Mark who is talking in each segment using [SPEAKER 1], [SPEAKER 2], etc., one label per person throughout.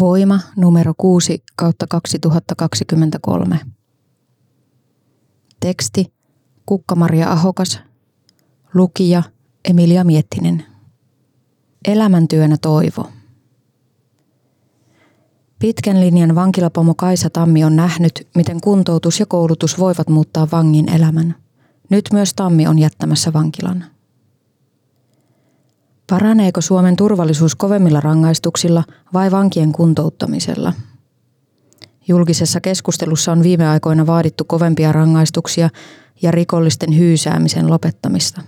[SPEAKER 1] Voima numero 6 kautta 2023. Teksti Kukka-Maria Ahokas. Lukija Emilia Miettinen. Elämäntyönä toivo. Pitkän linjan vankilapomo Kaisa Tammi on nähnyt, miten kuntoutus ja koulutus voivat muuttaa vangin elämän. Nyt myös Tammi on jättämässä vankilan. Paraneeko Suomen turvallisuus kovemmilla rangaistuksilla vai vankien kuntouttamisella? Julkisessa keskustelussa on viime aikoina vaadittu kovempia rangaistuksia ja rikollisten hyysäämisen lopettamista.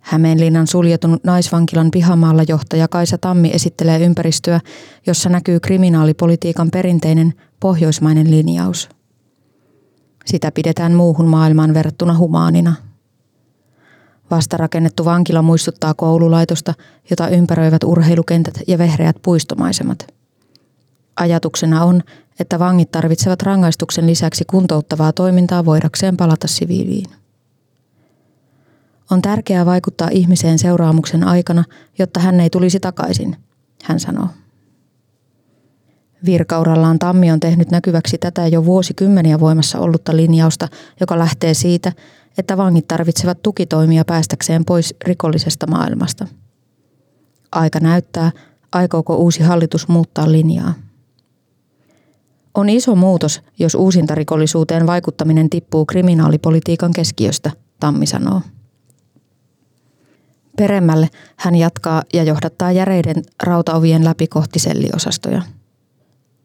[SPEAKER 1] Hämeenlinnan suljetun naisvankilan pihamaalla johtaja Kaisa Tammi esittelee ympäristöä, jossa näkyy kriminaalipolitiikan perinteinen pohjoismainen linjaus. Sitä pidetään muuhun maailmaan verrattuna humaanina. Vastarakennettu vankila muistuttaa koululaitosta, jota ympäröivät urheilukentät ja vehreät puistomaisemat. Ajatuksena on, että vangit tarvitsevat rangaistuksen lisäksi kuntouttavaa toimintaa voidakseen palata siviiliin. On tärkeää vaikuttaa ihmiseen seuraamuksen aikana, jotta hän ei tulisi takaisin, hän sanoo. Virkaurallaan Tammi on tehnyt näkyväksi tätä jo vuosikymmeniä voimassa ollutta linjausta, joka lähtee siitä, että vangit tarvitsevat tukitoimia päästäkseen pois rikollisesta maailmasta. Aika näyttää, aikooko uusi hallitus muuttaa linjaa. On iso muutos, jos uusintarikollisuuteen vaikuttaminen tippuu kriminaalipolitiikan keskiöstä, Tammi sanoo. Peremmälle hän jatkaa ja johdattaa järeiden rautaovien läpi kohti selliosastoja.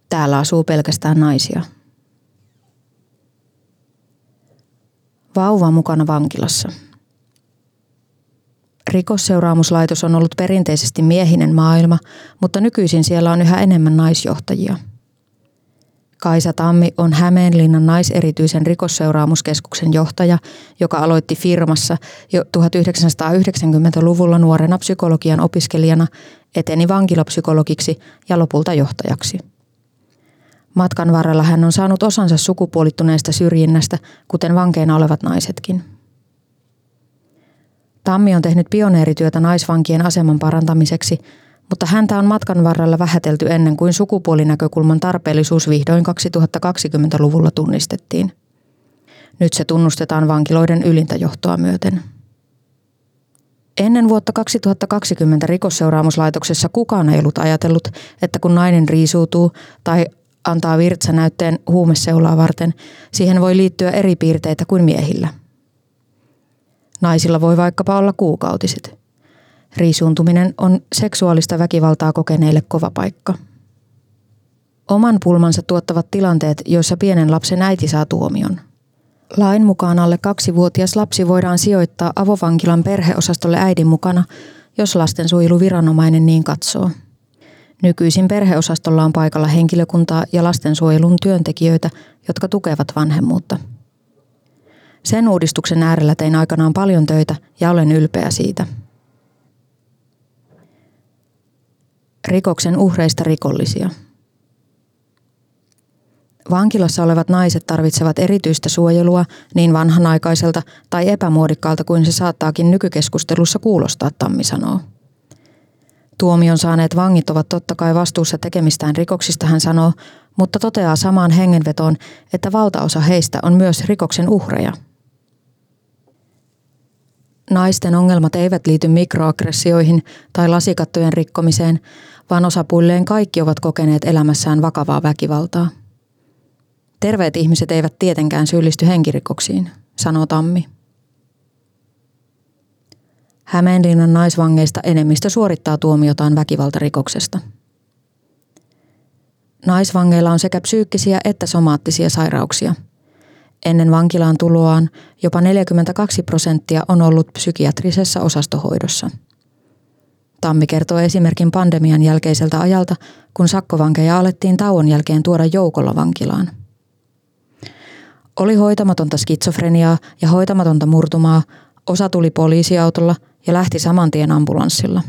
[SPEAKER 1] Täällä asuu pelkästään naisia. Vauva mukana vankilassa. Rikosseuraamuslaitos on ollut perinteisesti miehinen maailma, mutta nykyisin siellä on yhä enemmän naisjohtajia – Kaisa Tammi on Hämeenlinnan naiserityisen rikosseuraamuskeskuksen johtaja, joka aloitti firmassa jo 1990-luvulla nuorena psykologian opiskelijana, eteni vankilapsykologiksi ja lopulta johtajaksi. Matkan varrella hän on saanut osansa sukupuolittuneesta syrjinnästä, kuten vankeina olevat naisetkin. Tammi on tehnyt pioneerityötä naisvankien aseman parantamiseksi – mutta häntä on matkan varrella vähätelty ennen kuin sukupuolinäkökulman tarpeellisuus vihdoin 2020-luvulla tunnistettiin. Nyt se tunnustetaan vankiloiden ylintä johtoa myöten. Ennen vuotta 2020 rikosseuraamuslaitoksessa kukaan ei ollut ajatellut, että kun nainen riisuutuu tai antaa virtsanäytteen huumeseulaa varten, siihen voi liittyä eri piirteitä kuin miehillä. Naisilla voi vaikkapa olla kuukautiset – Riisuuntuminen on seksuaalista väkivaltaa kokeneille kova paikka. Oman pulmansa tuottavat tilanteet, joissa pienen lapsen äiti saa tuomion. Lain mukaan alle kaksivuotias lapsi voidaan sijoittaa avovankilan perheosastolle äidin mukana, jos lastensuojeluviranomainen niin katsoo. Nykyisin perheosastolla on paikalla henkilökuntaa ja lastensuojelun työntekijöitä, jotka tukevat vanhemmuutta. Sen uudistuksen äärellä tein aikanaan paljon töitä ja olen ylpeä siitä – Rikoksen uhreista rikollisia. Vankilassa olevat naiset tarvitsevat erityistä suojelua niin vanhanaikaiselta tai epämuodikkaalta kuin se saattaakin nykykeskustelussa kuulostaa, Tammi sanoo. Tuomion saaneet vangit ovat totta kai vastuussa tekemistään rikoksista, hän sanoo, mutta toteaa samaan hengenvetoon, että valtaosa heistä on myös rikoksen uhreja – Naisten ongelmat eivät liity mikroaggressioihin tai lasikattojen rikkomiseen, vaan osapuilleen kaikki ovat kokeneet elämässään vakavaa väkivaltaa. Terveet ihmiset eivät tietenkään syyllisty henkirikoksiin, sanoo Tammi. Hämeenlinnan naisvangeista enemmistö suorittaa tuomiotaan väkivaltarikoksesta. Naisvangeilla on sekä psyykkisiä että somaattisia sairauksia – Ennen vankilaan tuloaan jopa 42 prosenttia on ollut psykiatrisessa osastohoidossa. Tammi kertoo esimerkin pandemian jälkeiseltä ajalta, kun sakkovankeja alettiin tauon jälkeen tuoda joukolla vankilaan. Oli hoitamatonta skitsofreniaa ja hoitamatonta murtumaa, osa tuli poliisiautolla ja lähti saman tien ambulanssilla.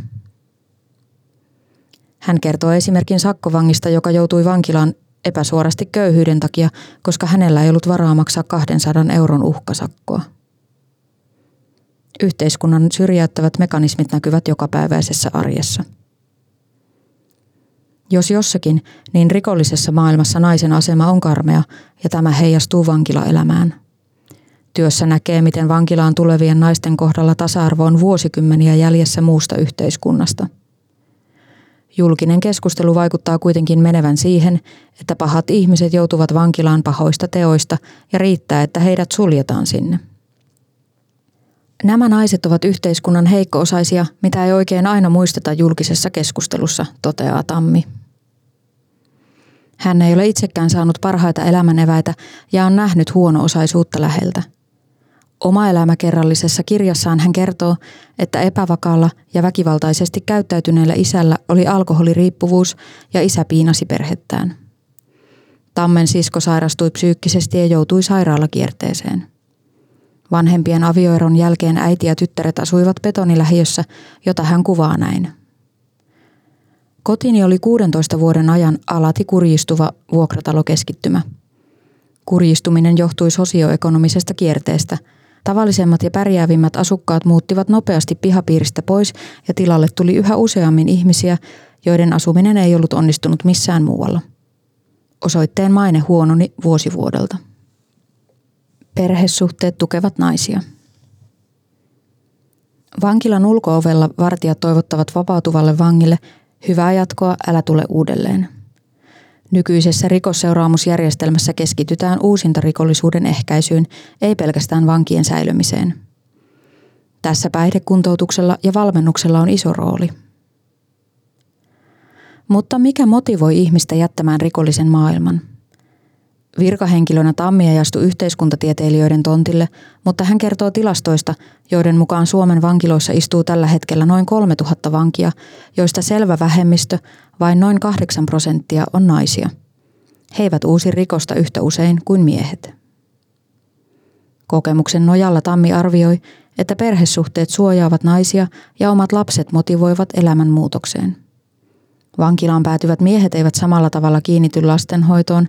[SPEAKER 1] Hän kertoo esimerkin sakkovangista, joka joutui vankilaan epäsuorasti köyhyyden takia, koska hänellä ei ollut varaa maksaa 200 euron uhkasakkoa. Yhteiskunnan syrjäyttävät mekanismit näkyvät jokapäiväisessä arjessa. Jos jossakin, niin rikollisessa maailmassa naisen asema on karmea ja tämä heijastuu vankilaelämään. Työssä näkee, miten vankilaan tulevien naisten kohdalla tasa-arvo on vuosikymmeniä jäljessä muusta yhteiskunnasta – Julkinen keskustelu vaikuttaa kuitenkin menevän siihen, että pahat ihmiset joutuvat vankilaan pahoista teoista ja riittää, että heidät suljetaan sinne. Nämä naiset ovat yhteiskunnan heikkoosaisia, mitä ei oikein aina muisteta julkisessa keskustelussa, toteaa Tammi. Hän ei ole itsekään saanut parhaita elämäneväitä ja on nähnyt huono-osaisuutta läheltä – Oma elämäkerrallisessa kirjassaan hän kertoo, että epävakaalla ja väkivaltaisesti käyttäytyneellä isällä oli alkoholiriippuvuus ja isä piinasi perhettään. Tammen sisko sairastui psyykkisesti ja joutui sairaalakierteeseen. Vanhempien avioeron jälkeen äiti ja tyttäret asuivat betonilähiössä, jota hän kuvaa näin. Kotini oli 16 vuoden ajan alati kurjistuva vuokratalokeskittymä. Kurjistuminen johtui sosioekonomisesta kierteestä – Tavallisemmat ja pärjäävimmät asukkaat muuttivat nopeasti pihapiiristä pois ja tilalle tuli yhä useammin ihmisiä, joiden asuminen ei ollut onnistunut missään muualla. Osoitteen maine huononi vuosivuodelta. Perhesuhteet tukevat naisia. Vankilan ulkoovella vartijat toivottavat vapautuvalle vangille hyvää jatkoa, älä tule uudelleen – Nykyisessä rikosseuraamusjärjestelmässä keskitytään uusintarikollisuuden ehkäisyyn, ei pelkästään vankien säilymiseen. Tässä päihdekuntoutuksella ja valmennuksella on iso rooli. Mutta mikä motivoi ihmistä jättämään rikollisen maailman? Virkahenkilönä Tammi ei astu yhteiskuntatieteilijöiden tontille, mutta hän kertoo tilastoista, joiden mukaan Suomen vankiloissa istuu tällä hetkellä noin 3000 vankia, joista selvä vähemmistö, vain noin 8 prosenttia, on naisia. He eivät uusi rikosta yhtä usein kuin miehet. Kokemuksen nojalla Tammi arvioi, että perhesuhteet suojaavat naisia ja omat lapset motivoivat elämänmuutokseen. Vankilaan päätyvät miehet eivät samalla tavalla kiinnity lastenhoitoon,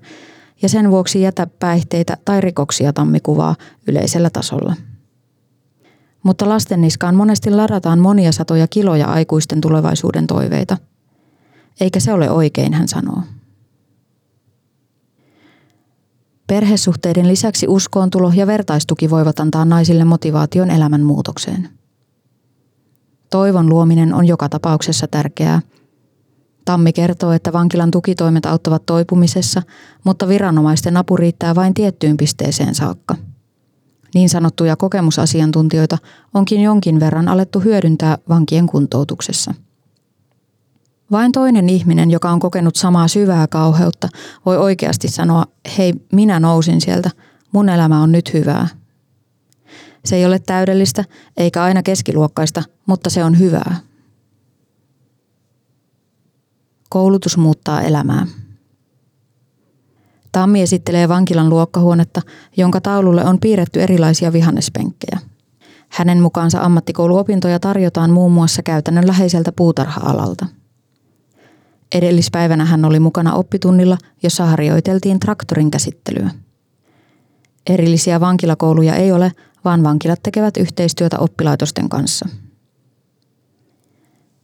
[SPEAKER 1] ja sen vuoksi jätä päihteitä tai rikoksia tammikuvaa yleisellä tasolla. Mutta lasten niskaan monesti ladataan monia satoja kiloja aikuisten tulevaisuuden toiveita. Eikä se ole oikein, hän sanoo. Perhesuhteiden lisäksi uskoontulo ja vertaistuki voivat antaa naisille motivaation elämänmuutokseen. Toivon luominen on joka tapauksessa tärkeää – Tammi kertoo, että vankilan tukitoimet auttavat toipumisessa, mutta viranomaisten apu riittää vain tiettyyn pisteeseen saakka. Niin sanottuja kokemusasiantuntijoita onkin jonkin verran alettu hyödyntää vankien kuntoutuksessa. Vain toinen ihminen, joka on kokenut samaa syvää kauheutta, voi oikeasti sanoa, hei, minä nousin sieltä, mun elämä on nyt hyvää. Se ei ole täydellistä eikä aina keskiluokkaista, mutta se on hyvää. Koulutus muuttaa elämää. Tammi esittelee vankilan luokkahuonetta, jonka taululle on piirretty erilaisia vihannespenkkejä. Hänen mukaansa ammattikouluopintoja tarjotaan muun muassa käytännönläheiseltä puutarha-alalta. Edellispäivänä hän oli mukana oppitunnilla, jossa harjoiteltiin traktorin käsittelyä. Erillisiä vankilakouluja ei ole, vaan vankilat tekevät yhteistyötä oppilaitosten kanssa.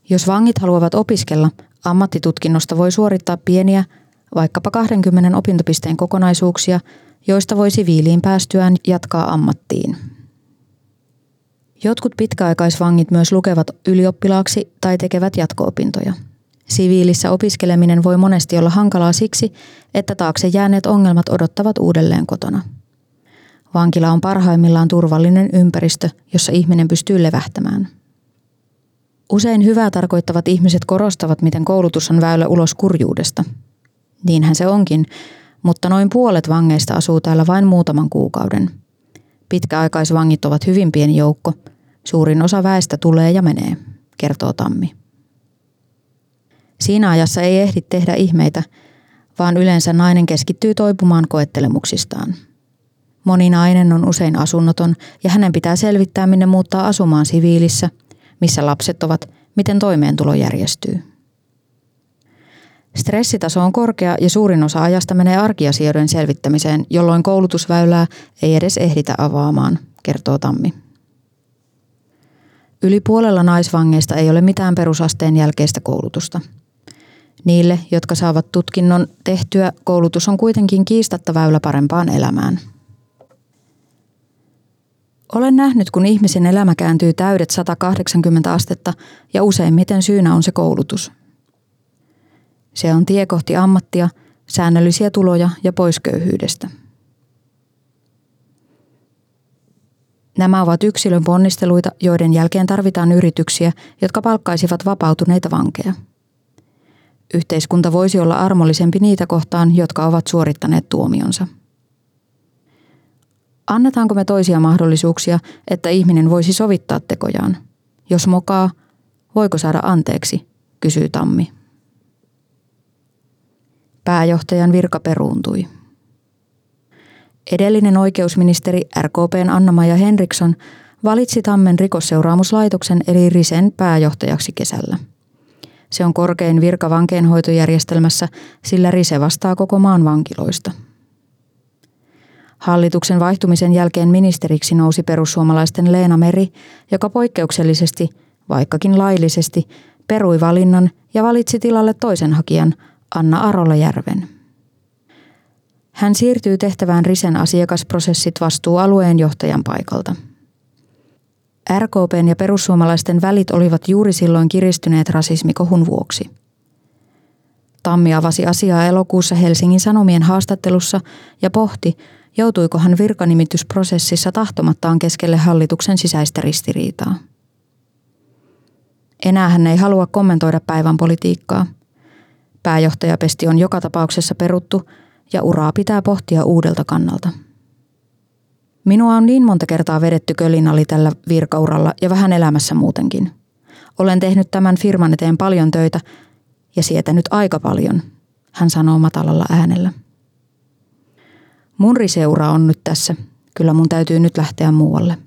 [SPEAKER 1] Jos vangit haluavat opiskella, Ammattitutkinnosta voi suorittaa pieniä, vaikkapa 20 opintopisteen kokonaisuuksia, joista voi siviiliin päästyään jatkaa ammattiin. Jotkut pitkäaikaisvangit myös lukevat ylioppilaaksi tai tekevät jatko-opintoja. Siviilissä opiskeleminen voi monesti olla hankalaa siksi, että taakse jääneet ongelmat odottavat uudelleen kotona. Vankila on parhaimmillaan turvallinen ympäristö, jossa ihminen pystyy levähtämään. Usein hyvää tarkoittavat ihmiset korostavat, miten koulutus on väylä ulos kurjuudesta. Niinhän se onkin, mutta noin puolet vangeista asuu täällä vain muutaman kuukauden. Pitkäaikaisvangit ovat hyvin pieni joukko. Suurin osa väestä tulee ja menee, kertoo Tammi. Siinä ajassa ei ehdi tehdä ihmeitä, vaan yleensä nainen keskittyy toipumaan koettelemuksistaan. Moni nainen on usein asunnoton ja hänen pitää selvittää, minne muuttaa asumaan siviilissä, missä lapset ovat, miten toimeentulo järjestyy. Stressitaso on korkea ja suurin osa ajasta menee arkiasioiden selvittämiseen, jolloin koulutusväylää ei edes ehditä avaamaan, kertoo Tammi. Yli puolella naisvangeista ei ole mitään perusasteen jälkeistä koulutusta. Niille, jotka saavat tutkinnon tehtyä, koulutus on kuitenkin kiistatta väylä parempaan elämään. Olen nähnyt, kun ihmisen elämä kääntyy täydet 180 astetta ja useimmiten syynä on se koulutus. Se on tie kohti ammattia, säännöllisiä tuloja ja pois köyhyydestä. Nämä ovat yksilön ponnisteluita, joiden jälkeen tarvitaan yrityksiä, jotka palkkaisivat vapautuneita vankeja. Yhteiskunta voisi olla armollisempi niitä kohtaan, jotka ovat suorittaneet tuomionsa. Annetaanko me toisia mahdollisuuksia, että ihminen voisi sovittaa tekojaan? Jos mokaa, voiko saada anteeksi, kysyy Tammi. Pääjohtajan virka peruuntui. Edellinen oikeusministeri RKPn Anna-Maja Henriksson valitsi Tammen rikosseuraamuslaitoksen eli Risen pääjohtajaksi kesällä. Se on korkein virka vankeenhoitojärjestelmässä, sillä Rise vastaa koko maan vankiloista. Hallituksen vaihtumisen jälkeen ministeriksi nousi perussuomalaisten Leena Meri, joka poikkeuksellisesti, vaikkakin laillisesti, perui valinnan ja valitsi tilalle toisen hakijan, Anna Arolajärven. Hän siirtyy tehtävään Risen asiakasprosessit vastuualueen johtajan paikalta. RKPn ja perussuomalaisten välit olivat juuri silloin kiristyneet rasismikohun vuoksi. Tammi avasi asiaa elokuussa Helsingin Sanomien haastattelussa ja pohti, joutuiko hän virkanimitysprosessissa tahtomattaan keskelle hallituksen sisäistä ristiriitaa. Enää hän ei halua kommentoida päivän politiikkaa. Pääjohtajapesti on joka tapauksessa peruttu ja uraa pitää pohtia uudelta kannalta. Minua on niin monta kertaa vedetty kölinali tällä virkauralla ja vähän elämässä muutenkin. Olen tehnyt tämän firman eteen paljon töitä ja sietänyt aika paljon, hän sanoo matalalla äänellä. Mun riseura on nyt tässä. Kyllä mun täytyy nyt lähteä muualle.